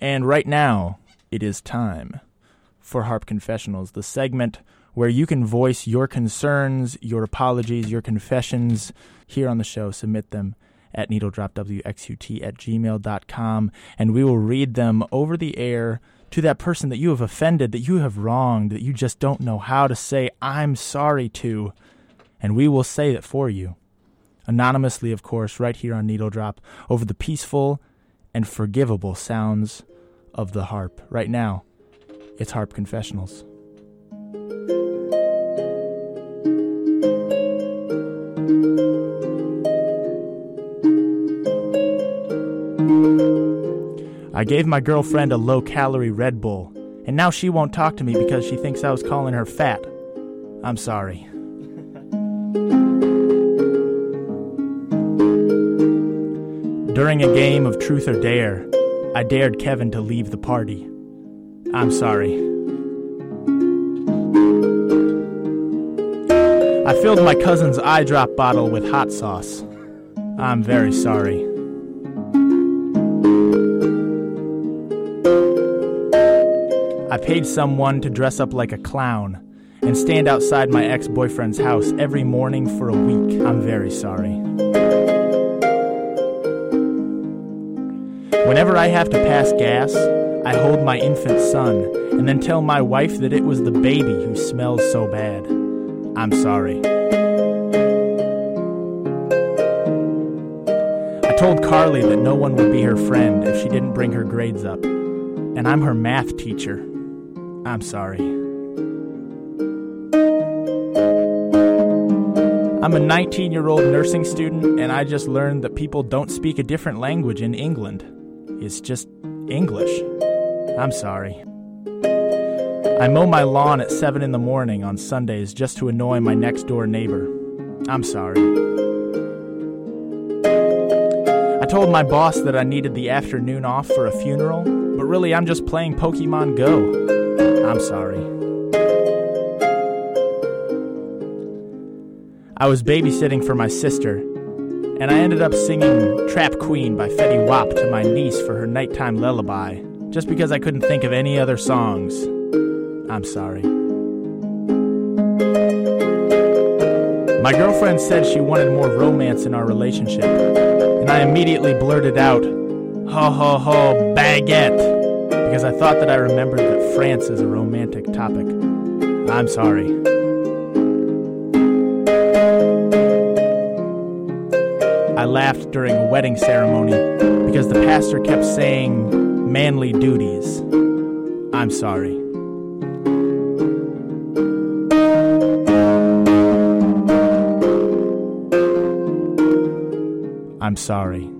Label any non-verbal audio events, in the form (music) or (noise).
And right now, it is time for Harp Confessionals, the segment where you can voice your concerns, your apologies, your confessions here on the show. Submit them at needledropwxut at gmail.com, and we will read them over the air to that person that you have offended, that you have wronged, that you just don't know how to say, I'm sorry to, and we will say it for you. Anonymously, of course, right here on Needle Drop, over the peaceful and forgivable sounds of the harp. Right now, it's Harp Confessionals. I gave my girlfriend a low calorie Red Bull, and now she won't talk to me because she thinks I was calling her fat. I'm sorry. (laughs) During a game of Truth or Dare, I dared Kevin to leave the party. I'm sorry. I filled my cousin's eye drop bottle with hot sauce. I'm very sorry. I paid someone to dress up like a clown and stand outside my ex boyfriend's house every morning for a week. I'm very sorry. Whenever I have to pass gas, I hold my infant son and then tell my wife that it was the baby who smells so bad. I'm sorry. I told Carly that no one would be her friend if she didn't bring her grades up. And I'm her math teacher. I'm sorry. I'm a 19 year old nursing student, and I just learned that people don't speak a different language in England. It's just English. I'm sorry. I mow my lawn at 7 in the morning on Sundays just to annoy my next door neighbor. I'm sorry. I told my boss that I needed the afternoon off for a funeral, but really I'm just playing Pokemon Go. I'm sorry. I was babysitting for my sister, and I ended up singing Trap Queen by Fetty Wap to my niece for her nighttime lullaby, just because I couldn't think of any other songs. I'm sorry. My girlfriend said she wanted more romance in our relationship, and I immediately blurted out, Ho ho ho, baguette! because I thought that I remembered that France is a romantic topic. I'm sorry. I laughed during a wedding ceremony because the pastor kept saying manly duties. I'm sorry. I'm sorry.